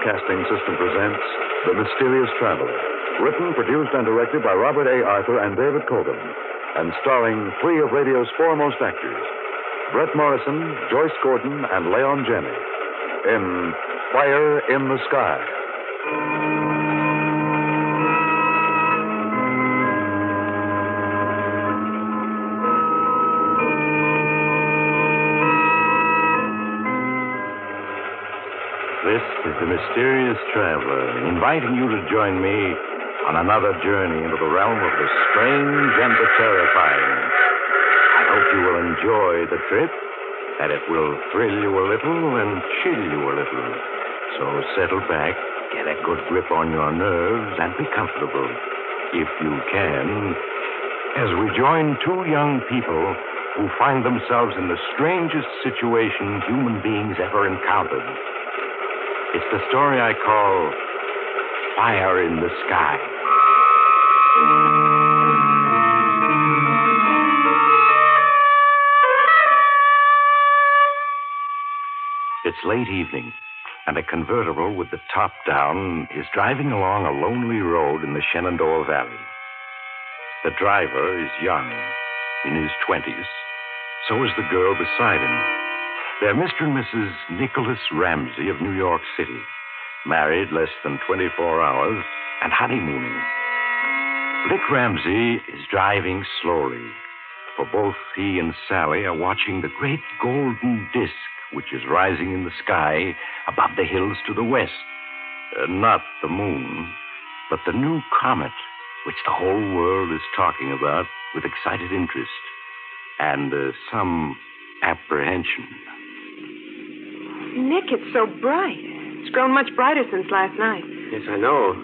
Broadcasting System presents The Mysterious Traveler, written, produced, and directed by Robert A. Arthur and David Kogan, and starring three of radio's foremost actors Bret Morrison, Joyce Gordon, and Leon Janney in Fire in the Sky. This is the mysterious traveler, inviting you to join me on another journey into the realm of the strange and the terrifying. I hope you will enjoy the trip, that it will thrill you a little and chill you a little. So settle back, get a good grip on your nerves, and be comfortable, if you can, as we join two young people who find themselves in the strangest situation human beings ever encountered. It's the story I call Fire in the Sky. It's late evening, and a convertible with the top down is driving along a lonely road in the Shenandoah Valley. The driver is young, in his twenties. So is the girl beside him. They're Mr. and Mrs. Nicholas Ramsey of New York City, married less than 24 hours and honeymooning. Dick Ramsey is driving slowly, for both he and Sally are watching the great golden disk which is rising in the sky above the hills to the west. Uh, not the moon, but the new comet which the whole world is talking about with excited interest and uh, some apprehension. Nick, it's so bright. It's grown much brighter since last night. Yes, I know.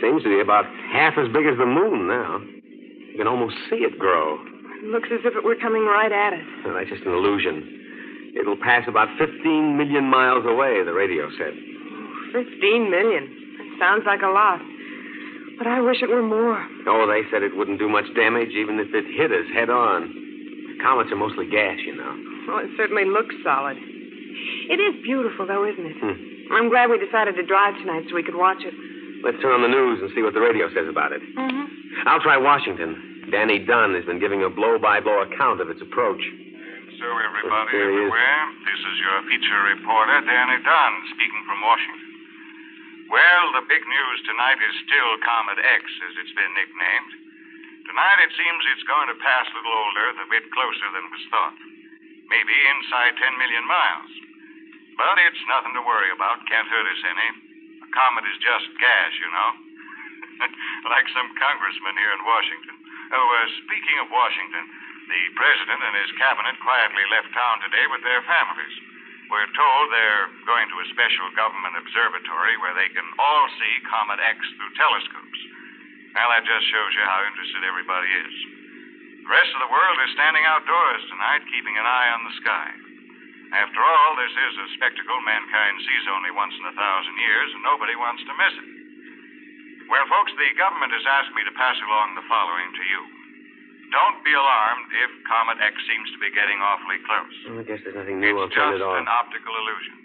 Seems to be about half as big as the moon now. You can almost see it grow. It looks as if it were coming right at us. Well, that's just an illusion. It'll pass about 15 million miles away, the radio said. Fifteen million. That sounds like a lot. But I wish it were more. Oh, they said it wouldn't do much damage even if it hit us head on. Comets are mostly gas, you know. Well, it certainly looks solid. It is beautiful, though, isn't it? Hmm. I'm glad we decided to drive tonight so we could watch it. Let's turn on the news and see what the radio says about it. Mm-hmm. I'll try Washington. Danny Dunn has been giving a blow by blow account of its approach. So, everybody There he is. everywhere, this is your feature reporter, Danny Dunn, speaking from Washington. Well, the big news tonight is still Comet X, as it's been nicknamed. Tonight, it seems it's going to pass little old Earth a bit closer than was thought. Maybe inside 10 million miles. But it's nothing to worry about. Can't hurt us any. A comet is just gas, you know. like some congressman here in Washington. Oh, uh, speaking of Washington, the president and his cabinet quietly left town today with their families. We're told they're going to a special government observatory where they can all see Comet X through telescopes. Well, that just shows you how interested everybody is. The rest of the world is standing outdoors tonight, keeping an eye on the sky. After all, this is a spectacle mankind sees only once in a thousand years, and nobody wants to miss it. Well, folks, the government has asked me to pass along the following to you. Don't be alarmed if Comet X seems to be getting awfully close. Well, I guess there's nothing new. I'll It's turn just it on. an optical illusion.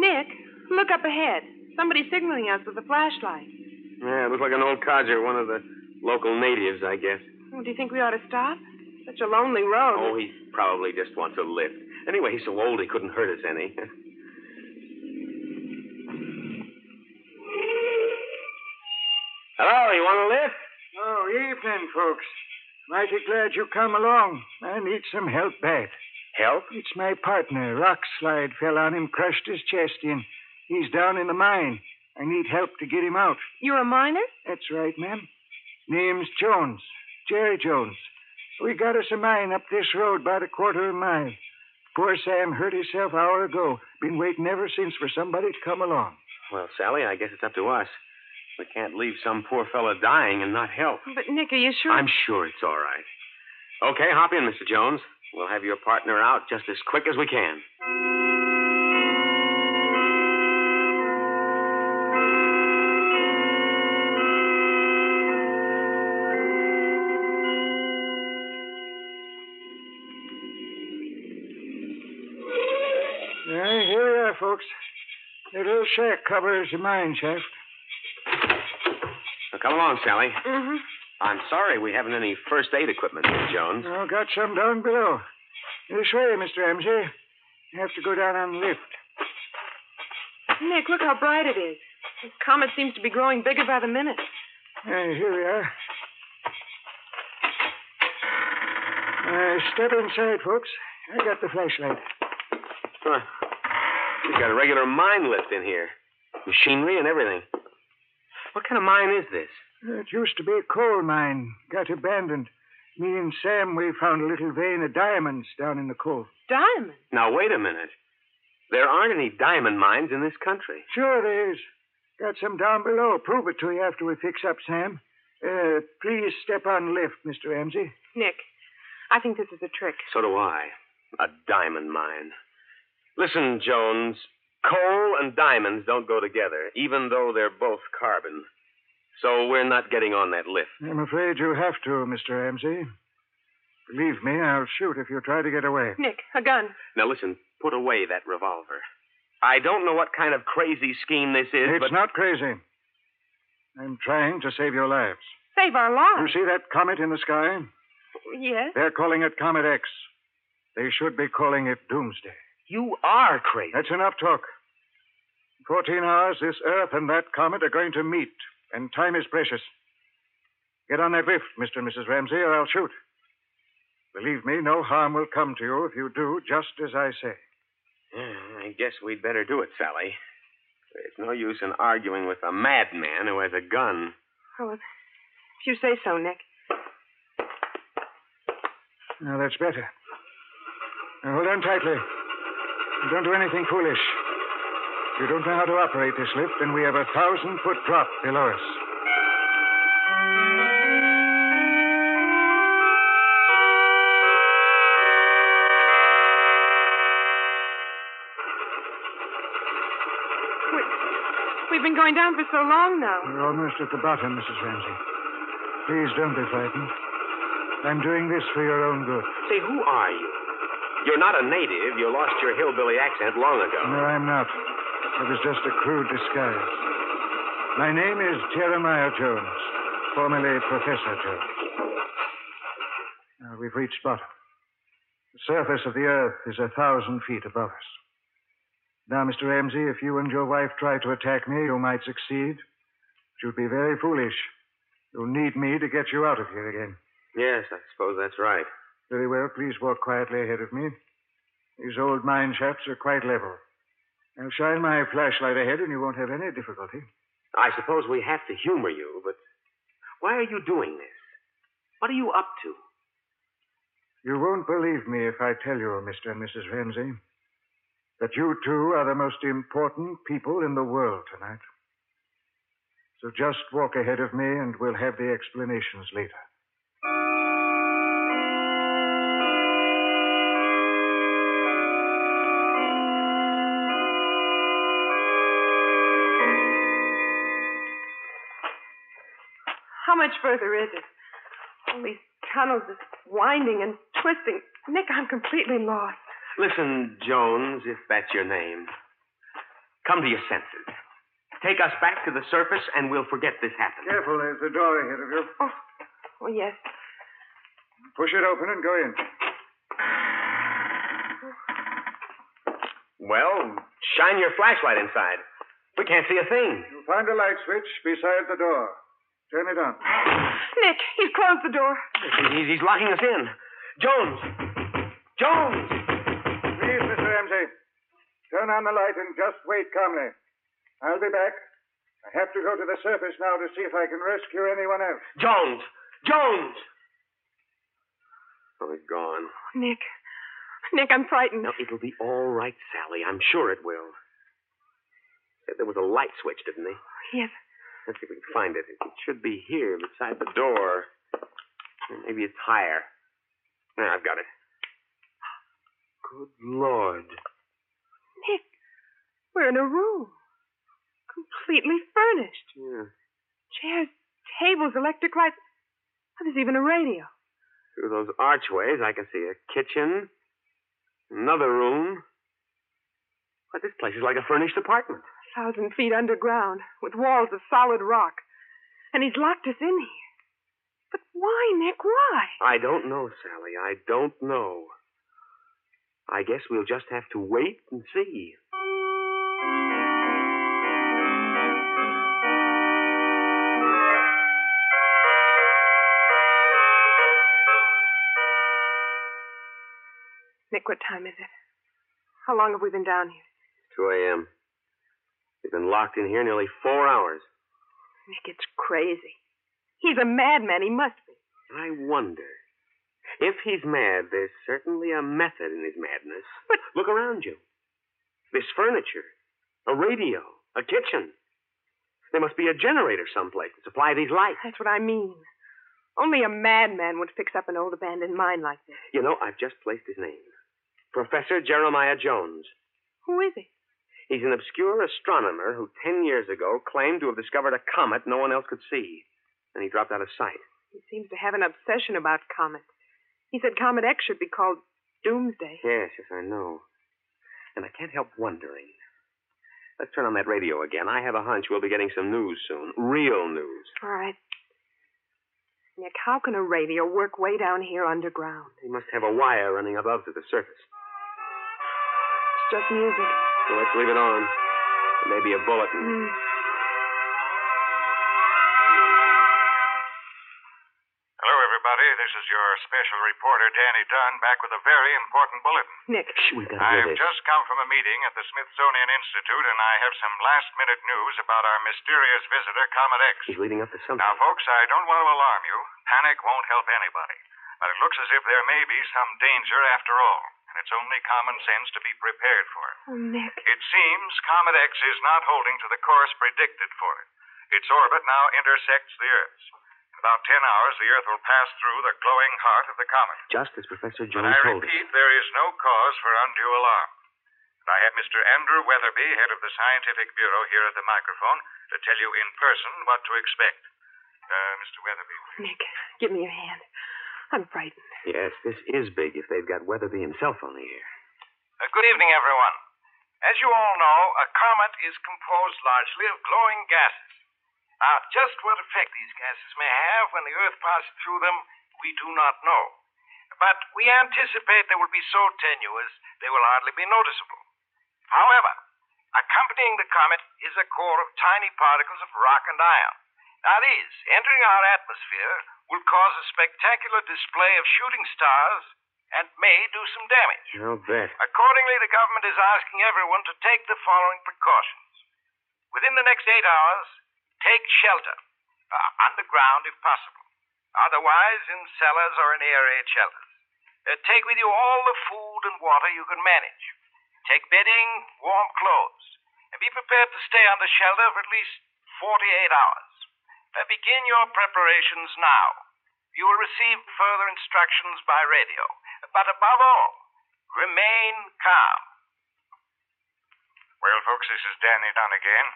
Nick, look up ahead. Somebody's signaling us with a flashlight. Yeah, it looks like an old codger, one of the local natives, I guess. Oh, do you think we ought to stop? Such a lonely road. Oh, he probably just wants a lift. Anyway, he's so old he couldn't hurt us any. Hello, you want a lift? Oh, evening, folks. Mighty glad you come along. I need some help bad. Help? It's my partner. Rock slide fell on him, crushed his chest in. He's down in the mine. I need help to get him out. You're a miner? That's right, ma'am. Name's Jones. Jerry Jones. We got us a mine up this road about a quarter of a mile. Poor Sam hurt himself hour ago. Been waiting ever since for somebody to come along. Well, Sally, I guess it's up to us. We can't leave some poor fellow dying and not help. But, Nick, are you sure? I'm sure it's all right. Okay, hop in, Mr. Jones. We'll have your partner out just as quick as we can. Yeah, here we are, folks. That little shack covers the mine shaft. Now, come along, Sally. Mm-hmm. I'm sorry we haven't any first aid equipment, Mr. Jones. Oh, got some down below. This way, Mr. Ramsey. You have to go down on the lift. Nick, look how bright it is. This comet seems to be growing bigger by the minute. Uh, here we are. Uh, step inside, folks. I got the flashlight. Huh. We've got a regular mine lift in here. Machinery and everything. What kind of mine is this? It used to be a coal mine. Got abandoned. Me and Sam, we found a little vein of diamonds down in the coal. Diamonds? Now, wait a minute. There aren't any diamond mines in this country. Sure there is. Got some down below. Prove it to you after we fix up, Sam. Uh, please step on lift, Mr. Ramsey. Nick, I think this is a trick. So do I. A diamond mine. Listen, Jones. Coal and diamonds don't go together, even though they're both carbon. So we're not getting on that lift. I'm afraid you have to, Mr. Ramsey. Believe me, I'll shoot if you try to get away. Nick, a gun. Now listen, put away that revolver. I don't know what kind of crazy scheme this is, It's but not crazy. I'm trying to save your lives. Save our lives. You lives. see that comet in the sky? Yes. They're calling it Comet X. They should be calling it Doomsday. You are crazy. That's enough talk. In 14 hours, this Earth and that comet are going to meet, and time is precious. Get on that lift, Mr. and Mrs. Ramsey, or I'll shoot. Believe me, no harm will come to you if you do just as I say. Yeah, I guess we'd better do it, Sally. There's no use in arguing with a madman who has a gun. Oh, if if you say so, Nick. Now, that's better. Now, hold on tightly. And don't do anything foolish. If you don't know how to operate this lift, then we have a thousand foot drop below us. We've been going down for so long now. We're almost at the bottom, Mrs. Ramsey. Please don't be frightened. I'm doing this for your own good. Say, who are you? You're not a native. You lost your hillbilly accent long ago. No, I'm not. It was just a crude disguise. My name is Jeremiah Jones, formerly Professor Jones. Now, we've reached bottom. The surface of the earth is a thousand feet above us. Now, Mr. Ramsey, if you and your wife try to attack me, you might succeed. But you'd be very foolish. You'll need me to get you out of here again. Yes, I suppose that's right. Very well. Please walk quietly ahead of me. These old mine shafts are quite level. I'll shine my flashlight ahead and you won't have any difficulty. I suppose we have to humor you, but why are you doing this? What are you up to? You won't believe me if I tell you, Mr. and Mrs. Ramsey, that you two are the most important people in the world tonight. So just walk ahead of me and we'll have the explanations later. Much further is it? All these tunnels are winding and twisting. Nick, I'm completely lost. Listen, Jones, if that's your name. Come to your senses. Take us back to the surface, and we'll forget this happened. Careful, there's a door ahead of you. Oh, oh yes. Push it open and go in. Well, shine your flashlight inside. We can't see a thing. You'll find a light switch beside the door. Turn it on. Nick, he's closed the door. He's, he's locking us in. Jones! Jones! Please, Mr. Ramsey. Turn on the light and just wait calmly. I'll be back. I have to go to the surface now to see if I can rescue anyone else. Jones! Jones! Oh, he's gone. Nick. Nick, I'm frightened. No, it'll be all right, Sally. I'm sure it will. Said there was a light switch, didn't he? Yes. Let's see if we can find it. It should be here beside the door. Maybe it's higher. There, I've got it. Good Lord. Nick, we're in a room. Completely furnished. Yeah. Chairs, tables, electric lights. There's even a radio. Through those archways, I can see a kitchen, another room. But this place is like a furnished apartment. Thousand feet underground, with walls of solid rock. And he's locked us in here. But why, Nick? Why? I don't know, Sally. I don't know. I guess we'll just have to wait and see. Nick, what time is it? How long have we been down here? 2 a.m. We've been locked in here nearly four hours. Nick, it's crazy. He's a madman. He must be. I wonder. If he's mad, there's certainly a method in his madness. But look around you. This furniture, a radio, a kitchen. There must be a generator someplace to supply these lights. That's what I mean. Only a madman would fix up an old abandoned mine like this. You know, I've just placed his name. Professor Jeremiah Jones. Who is he? He's an obscure astronomer who ten years ago claimed to have discovered a comet no one else could see. And he dropped out of sight. He seems to have an obsession about comets. He said Comet X should be called Doomsday. Yes, yes, I know. And I can't help wondering. Let's turn on that radio again. I have a hunch we'll be getting some news soon. Real news. All right. Nick, how can a radio work way down here underground? He must have a wire running above to the surface. It's just music. So let's leave it on. Maybe a bulletin. Mm. Hello, everybody. This is your special reporter, Danny Dunn, back with a very important bulletin. Nick. Shh, we've got to hear I've this. just come from a meeting at the Smithsonian Institute, and I have some last minute news about our mysterious visitor, Comet X. He's leading up to something. Now, folks, I don't want to alarm you. Panic won't help anybody. But it looks as if there may be some danger after all, and it's only common sense to be prepared for it. Oh, Nick. It seems Comet X is not holding to the course predicted for it. Its orbit now intersects the Earth's. In about ten hours, the Earth will pass through the glowing heart of the comet. Just as Professor But Jones I told us. I repeat, there is no cause for undue alarm. And I have Mr. Andrew Weatherby, head of the Scientific Bureau, here at the microphone to tell you in person what to expect. Uh, Mr. Weatherby. Nick, give me your hand. I'm frightened. Yes, this is big if they've got Weatherby himself on the air. Uh, good evening, everyone. As you all know, a comet is composed largely of glowing gases. Now, just what effect these gases may have when the Earth passes through them, we do not know. But we anticipate they will be so tenuous they will hardly be noticeable. However, accompanying the comet is a core of tiny particles of rock and iron. Now, these, entering our atmosphere, will cause a spectacular display of shooting stars and may do some damage. I'll bet. Accordingly, the government is asking everyone to take the following precautions. Within the next eight hours, take shelter, uh, underground if possible. Otherwise, in cellars or in air raid shelters. Uh, take with you all the food and water you can manage. Take bedding, warm clothes, and be prepared to stay under shelter for at least 48 hours. Uh, begin your preparations now. You will receive further instructions by radio. But above all, remain calm. Well, folks, this is Danny Dunn again.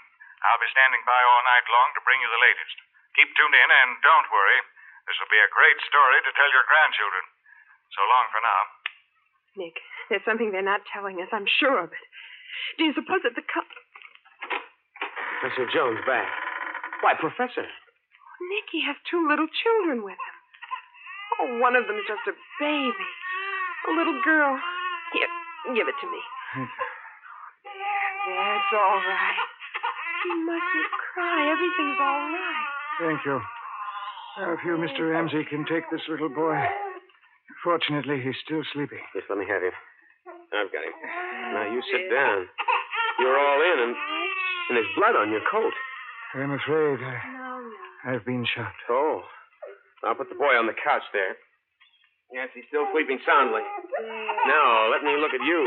I'll be standing by all night long to bring you the latest. Keep tuned in, and don't worry. This will be a great story to tell your grandchildren. So long for now. Nick, there's something they're not telling us. I'm sure of it. Do you suppose that the co- Professor Jones back. Why, Professor. Nick, he has two little children with him. Oh, one of them's just a baby. A little girl. Here, give it to me. There, it's all right. You mustn't cry. Everything's all right. Thank you. Now, if you, Mr. Ramsey, can take this little boy. Fortunately, he's still sleeping. Yes, let me have him. I've got him. Now you sit down. You're all in, and, and there's blood on your coat. I'm afraid I, No, no. I've been shot. Oh. I'll put the boy on the couch there. Yes, he's still sleeping soundly. Now, let me look at you.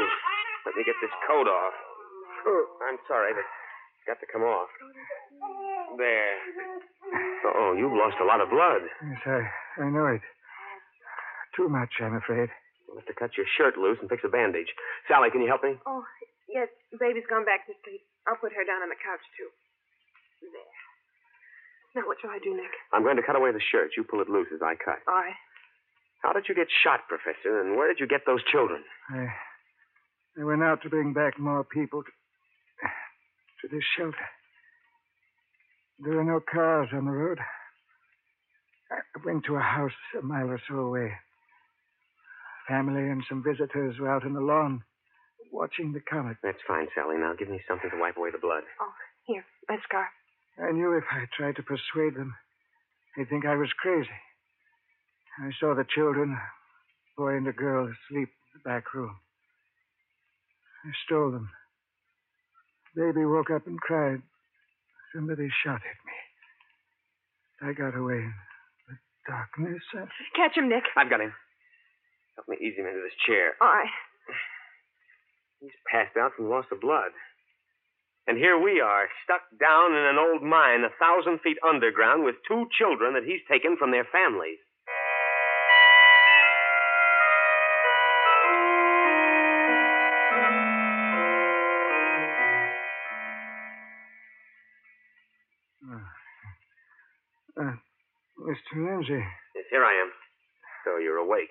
Let me get this coat off. Oh, I'm sorry, but it's got to come off. There. Oh, you've lost a lot of blood. Yes, I, I know it. Too much, I'm afraid. We'll have to cut your shirt loose and fix a bandage. Sally, can you help me? Oh, yes, baby's gone back to sleep. I'll put her down on the couch, too. There. Now, what shall I do, Nick? I'm going to cut away the shirt. You pull it loose as I cut. All right. How did you get shot, Professor? And where did you get those children? I, I went out to bring back more people to, to this shelter. There are no cars on the road. I went to a house a mile or so away. Family and some visitors were out on the lawn watching the comet. That's fine, Sally. Now give me something to wipe away the blood. Oh, here, that scarf. I knew if I tried to persuade them, they'd think I was crazy. I saw the children, a boy and a girl, asleep in the back room. I stole them. The Baby woke up and cried. Somebody shot at me. I got away in the darkness. I... Catch him, Nick. I've got him. Help me ease him into this chair. All right. He's passed out from loss of blood. And here we are, stuck down in an old mine a thousand feet underground with two children that he's taken from their families. Uh, Mr. Ramsey, Yes, here I am. So you're awake.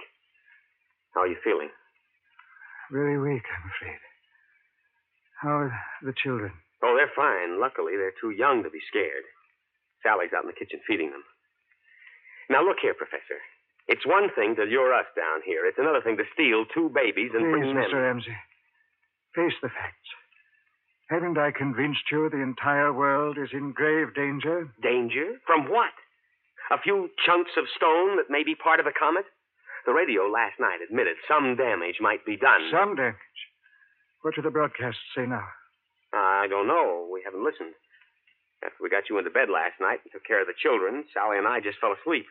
How are you feeling? very weak, I'm afraid. How are the children? They're fine. Luckily, they're too young to be scared. Sally's out in the kitchen feeding them. Now, look here, Professor. It's one thing to lure us down here. It's another thing to steal two babies and Please, bring them. Mr. Ramsey, face the facts. Haven't I convinced you the entire world is in grave danger? Danger? From what? A few chunks of stone that may be part of a comet? The radio last night admitted some damage might be done. Some damage. What do the broadcasts say now? I don't know. We haven't listened. After we got you into bed last night and took care of the children, Sally and I just fell asleep.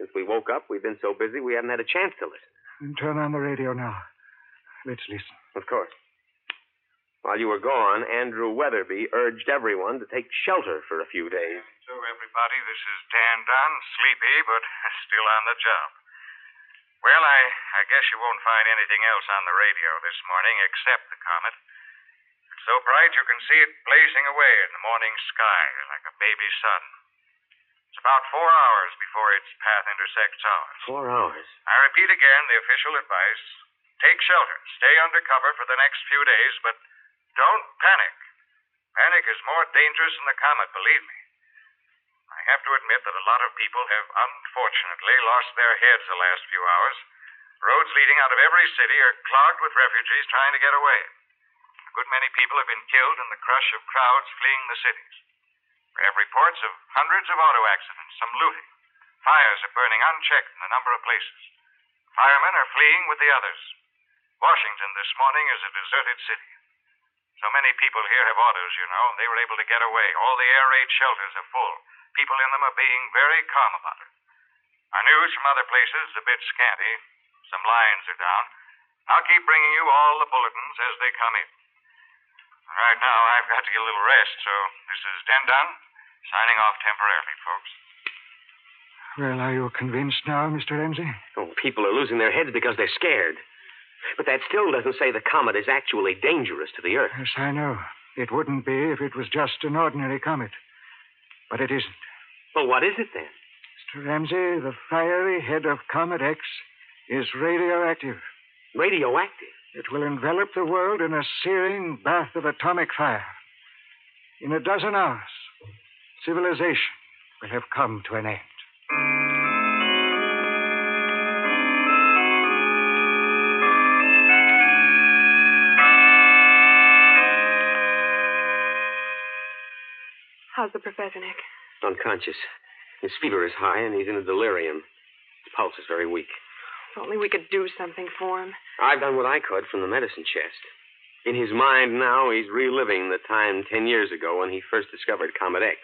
Since we woke up, we've been so busy we haven't had a chance to listen. Turn on the radio now. Let's listen. Of course. While you were gone, Andrew Weatherby urged everyone to take shelter for a few days. So, everybody, this is Dan Dunn, sleepy, but still on the job. Well, I, I guess you won't find anything else on the radio this morning except the comet. So bright you can see it blazing away in the morning sky like a baby sun. It's about four hours before its path intersects ours. Four hours. I repeat again the official advice take shelter, stay under cover for the next few days, but don't panic. Panic is more dangerous than the comet, believe me. I have to admit that a lot of people have unfortunately lost their heads the last few hours. Roads leading out of every city are clogged with refugees trying to get away. Good many people have been killed in the crush of crowds fleeing the cities. We have reports of hundreds of auto accidents, some looting. Fires are burning unchecked in a number of places. Firemen are fleeing with the others. Washington this morning is a deserted city. So many people here have autos, you know, and they were able to get away. All the air raid shelters are full. People in them are being very calm about it. Our news from other places is a bit scanty. Some lines are down. I'll keep bringing you all the bulletins as they come in. Right now, I've got to get a little rest, so this is Den Dunn, signing off temporarily, folks. Well, are you convinced now, Mr. Ramsey? Oh, people are losing their heads because they're scared. But that still doesn't say the comet is actually dangerous to the Earth. Yes, I know. It wouldn't be if it was just an ordinary comet. But it isn't. Well, what is it then? Mr. Ramsey, the fiery head of Comet X is radioactive. Radioactive. It will envelop the world in a searing bath of atomic fire. In a dozen hours, civilization will have come to an end. How's the professor, Nick? Unconscious. His fever is high and he's in a delirium. His pulse is very weak. If only we could do something for him. I've done what I could from the medicine chest. In his mind now, he's reliving the time ten years ago when he first discovered Comet X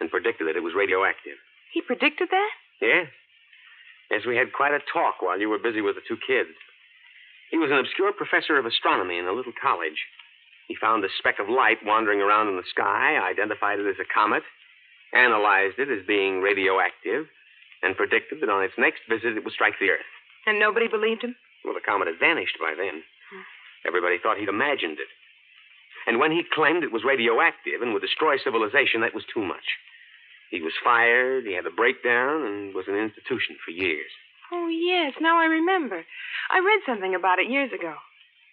and predicted that it was radioactive. He predicted that? Yes. Yes, we had quite a talk while you were busy with the two kids. He was an obscure professor of astronomy in a little college. He found a speck of light wandering around in the sky, identified it as a comet, analyzed it as being radioactive, and predicted that on its next visit it would strike the Earth. And nobody believed him? Well, the comet had vanished by then. Hmm. Everybody thought he'd imagined it. And when he claimed it was radioactive and would destroy civilization, that was too much. He was fired, he had a breakdown, and was in an institution for years. Oh, yes. Now I remember. I read something about it years ago.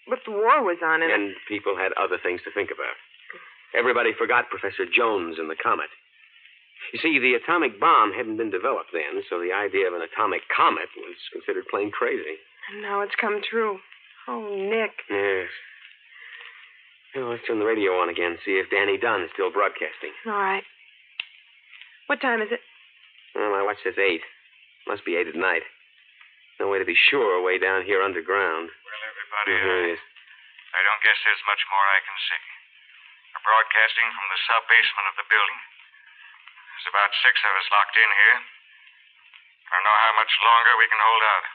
But the war was on, and. And people had other things to think about. Everybody forgot Professor Jones and the comet. You see, the atomic bomb hadn't been developed then, so the idea of an atomic comet was considered plain crazy. And now it's come true. Oh, Nick. Yes. Well, let's turn the radio on again, see if Danny Dunn is still broadcasting. All right. What time is it? Well, my watch says eight. Must be eight at night. No way to be sure way down here underground. Well, everybody, Mhm, I, yes. I don't guess there's much more I can say. We're broadcasting from the sub basement of the building. There's about six of us locked in here. I don't know how much longer we can hold out.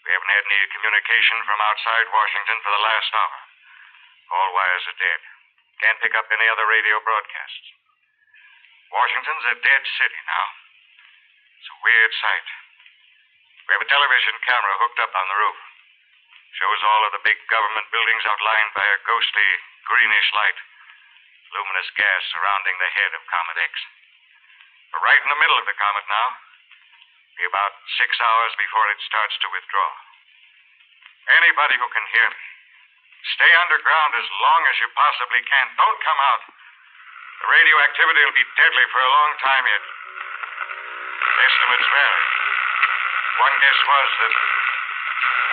We haven't had any communication from outside Washington for the last hour. All wires are dead. Can't pick up any other radio broadcasts. Washington's a dead city now. It's a weird sight. We have a television camera hooked up on the roof. Shows all of the big government buildings outlined by a ghostly greenish light. Luminous gas surrounding the head of Comet X. We're right in the middle of the comet now. Be about six hours before it starts to withdraw. Anybody who can hear me, stay underground as long as you possibly can. Don't come out. The radioactivity will be deadly for a long time yet. Estimates vary. One guess was that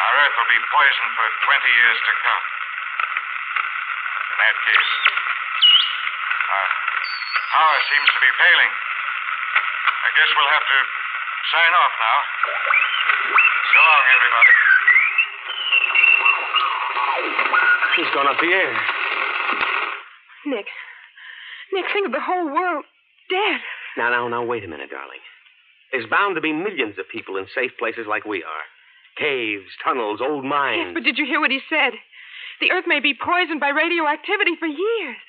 our Earth will be poisoned for 20 years to come. In that case, our power seems to be failing. I guess we'll have to sign off now. So long, everybody. He's gone up the air. Nick. Nick, think of the whole world dead. Now, now, now, wait a minute, darling. There's bound to be millions of people in safe places like we are caves, tunnels, old mines. Yes, but did you hear what he said? The Earth may be poisoned by radioactivity for years.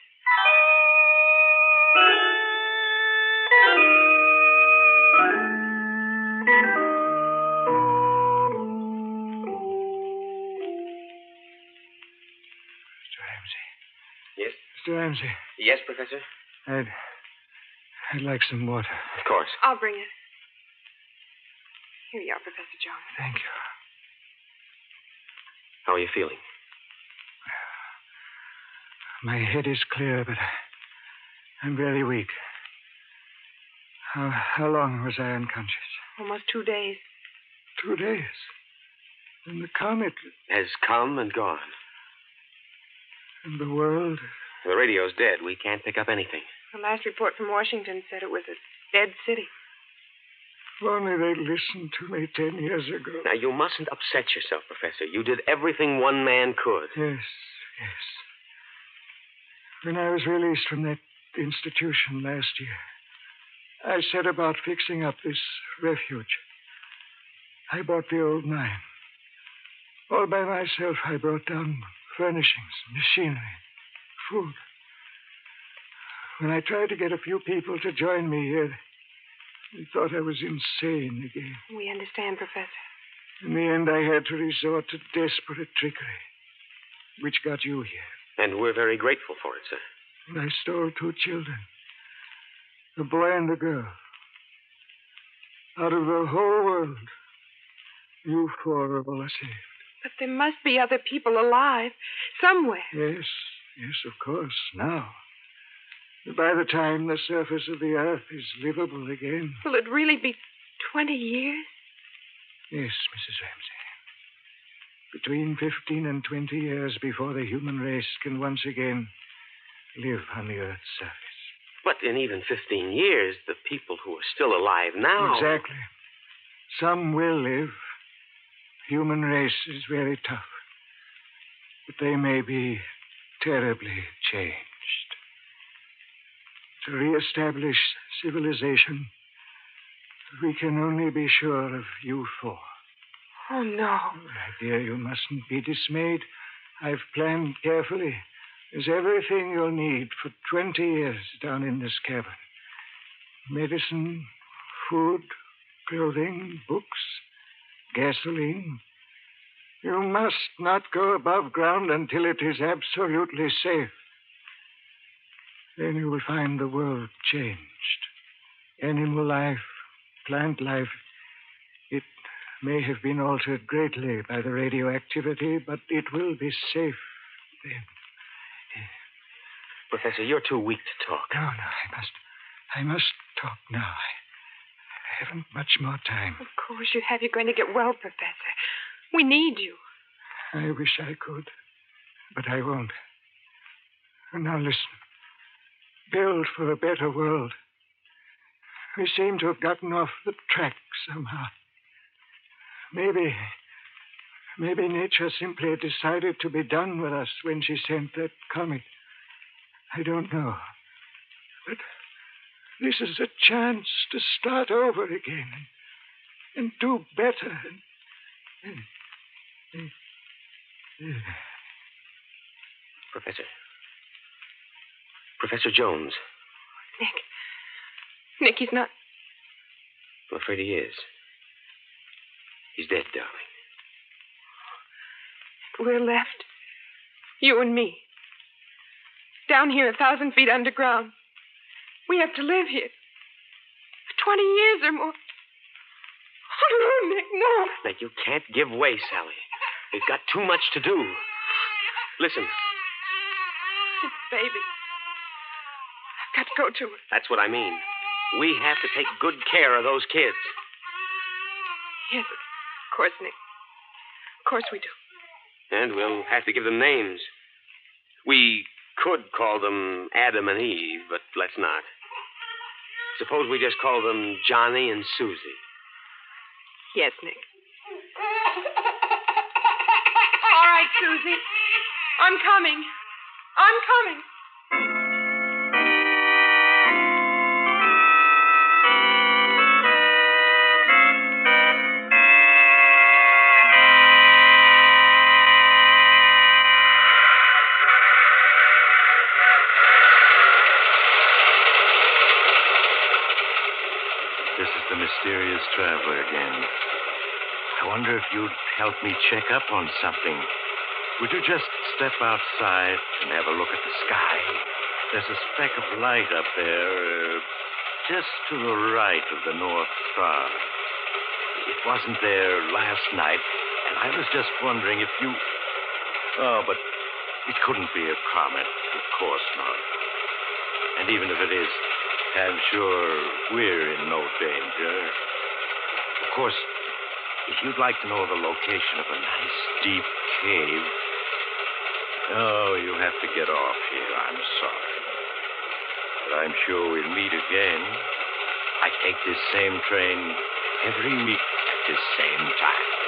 Mr. Ramsey, Yes, Professor? I'd. I'd like some water. Of course. I'll bring it. Here you are, Professor Jones. Thank you. How are you feeling? My head is clear, but I, I'm very weak. How, how long was I unconscious? Almost two days. Two days. And the comet Has come and gone. and the world. The radio's dead. We can't pick up anything. The last report from Washington said it was a dead city. If only they'd listened to me ten years ago. Now, you mustn't upset yourself, Professor. You did everything one man could. Yes, yes. When I was released from that institution last year, I set about fixing up this refuge. I bought the old mine. All by myself, I brought down furnishings, machinery, food. When I tried to get a few people to join me here, they thought I was insane again. We understand, Professor. In the end, I had to resort to desperate trickery, which got you here. And we're very grateful for it, sir. And I stole two children a boy and a girl. Out of the whole world, you four are all saved. But there must be other people alive somewhere. Yes, yes, of course, now. By the time the surface of the earth is livable again. Will it really be 20 years? Yes, Mrs. Ramsey. Between 15 and 20 years before the human race can once again live on the earth's surface. But in even 15 years, the people who are still alive now. Exactly. Some will live, human race is very tough. But they may be terribly changed. To reestablish civilization, we can only be sure of you four. Oh, no. My dear, you mustn't be dismayed. I've planned carefully. There's everything you'll need for 20 years down in this cabin medicine, food, clothing, books, gasoline. You must not go above ground until it is absolutely safe. Then you will find the world changed. Animal life, plant life, it may have been altered greatly by the radioactivity, but it will be safe then. Professor, you're too weak to talk. No, no, I must. I must talk now. I, I haven't much more time. Of course you have. You're going to get well, Professor. We need you. I wish I could, but I won't. Now listen. Build for a better world. We seem to have gotten off the track somehow. Maybe. Maybe nature simply decided to be done with us when she sent that comet. I don't know. But this is a chance to start over again and, and do better. And, and, Professor. Professor Jones. Nick. Nick, he's not. I'm afraid he is. He's dead, darling. We're left. You and me. Down here, a thousand feet underground. We have to live here. For 20 years or more. Oh, no, Nick, no. Now, you can't give way, Sally. We've got too much to do. Listen. It's baby. I've got to go to her. That's what I mean. We have to take good care of those kids. Yes, of course, Nick. Of course we do. And we'll have to give them names. We could call them Adam and Eve, but let's not. Suppose we just call them Johnny and Susie. Yes, Nick. All right, Susie. I'm coming. I'm coming. This is the mysterious traveler again. I wonder if you'd help me check up on something. Would you just step outside and have a look at the sky? There's a speck of light up there, uh, just to the right of the North Star. It wasn't there last night, and I was just wondering if you. Oh, but it couldn't be a comet. Of course not. And even if it is, I'm sure we're in no danger. Of course, if you'd like to know the location of a nice deep cave. Oh, you have to get off here. I'm sorry. But I'm sure we'll meet again. I take this same train every week at this same time.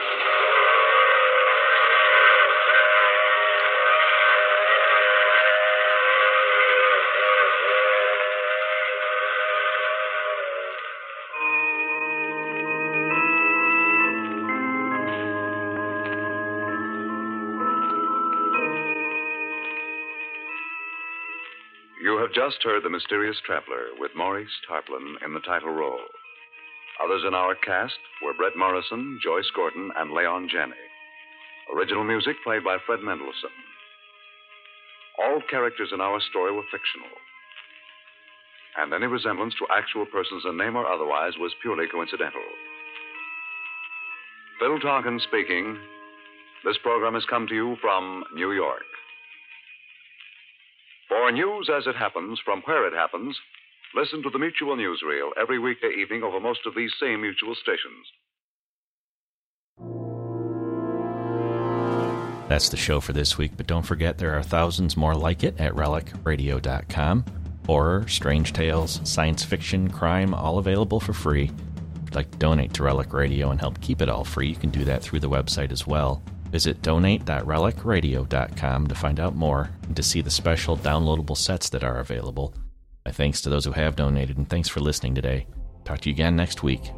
Just heard The Mysterious Traveler with Maurice Tarplin in the title role. Others in our cast were Bret Morrison, Joyce Gordon, and Leon Janney. Original music played by Fred Mendelssohn. All characters in our story were fictional. And any resemblance to actual persons in name or otherwise was purely coincidental. Phil Tonken speaking. This program has come to you from New York. For news as it happens from where it happens, listen to the Mutual Newsreel every weekday evening over most of these same mutual stations. That's the show for this week, but don't forget there are thousands more like it at relicradio.com. Horror, strange tales, science fiction, crime, all available for free. If you'd like to donate to Relic Radio and help keep it all free, you can do that through the website as well. Visit donate.relicradio.com to find out more and to see the special downloadable sets that are available. My thanks to those who have donated, and thanks for listening today. Talk to you again next week.